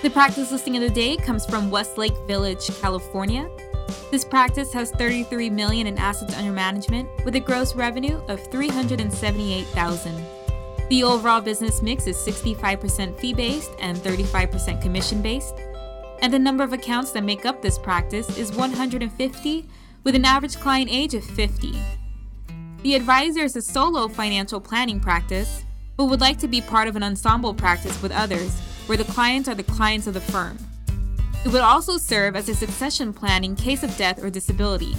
The practice listing of the day comes from Westlake Village, California. This practice has 33 million in assets under management with a gross revenue of 378,000. The overall business mix is 65% fee-based and 35% commission-based, and the number of accounts that make up this practice is 150 with an average client age of 50. The advisor is a solo financial planning practice, but would like to be part of an ensemble practice with others where the clients are the clients of the firm. It would also serve as a succession plan in case of death or disability.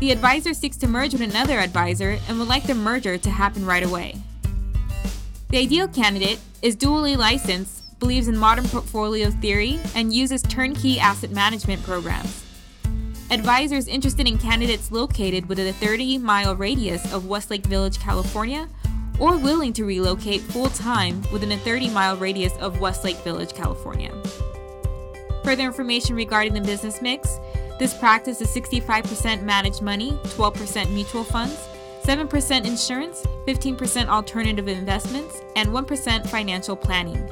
The advisor seeks to merge with another advisor and would like the merger to happen right away. The ideal candidate is dually licensed, believes in modern portfolio theory, and uses turnkey asset management programs. Advisors interested in candidates located within a 30 mile radius of Westlake Village, California, or willing to relocate full time within a 30 mile radius of Westlake Village, California. Further information regarding the business mix this practice is 65% managed money, 12% mutual funds, 7% insurance, 15% alternative investments, and 1% financial planning.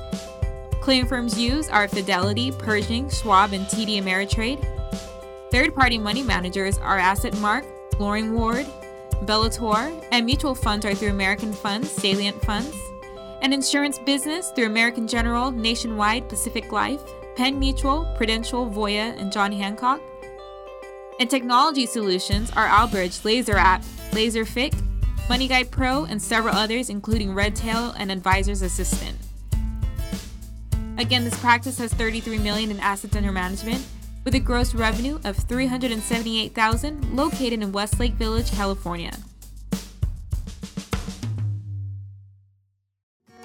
Clearing firms used are Fidelity, Pershing, Schwab, and TD Ameritrade. Third party money managers are AssetMark, Loring Ward, Bellator, and mutual funds are through American Funds, Salient Funds. and insurance business through American General, Nationwide, Pacific Life, Penn Mutual, Prudential, Voya, and John Hancock. And technology solutions are Albridge, Laser App, Laserfiche, MoneyGuide Pro, and several others, including Redtail and Advisor's Assistant. Again, this practice has 33 million in assets under management, with a gross revenue of 378,000, located in Westlake Village, California.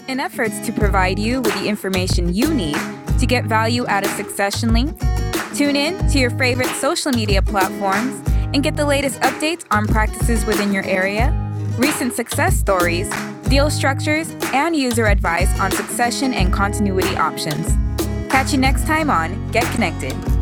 In efforts to provide you with the information you need to get value out of Succession Link, tune in to your favorite social media platforms and get the latest updates on practices within your area, recent success stories, deal structures, and user advice on succession and continuity options. Catch you next time on Get Connected.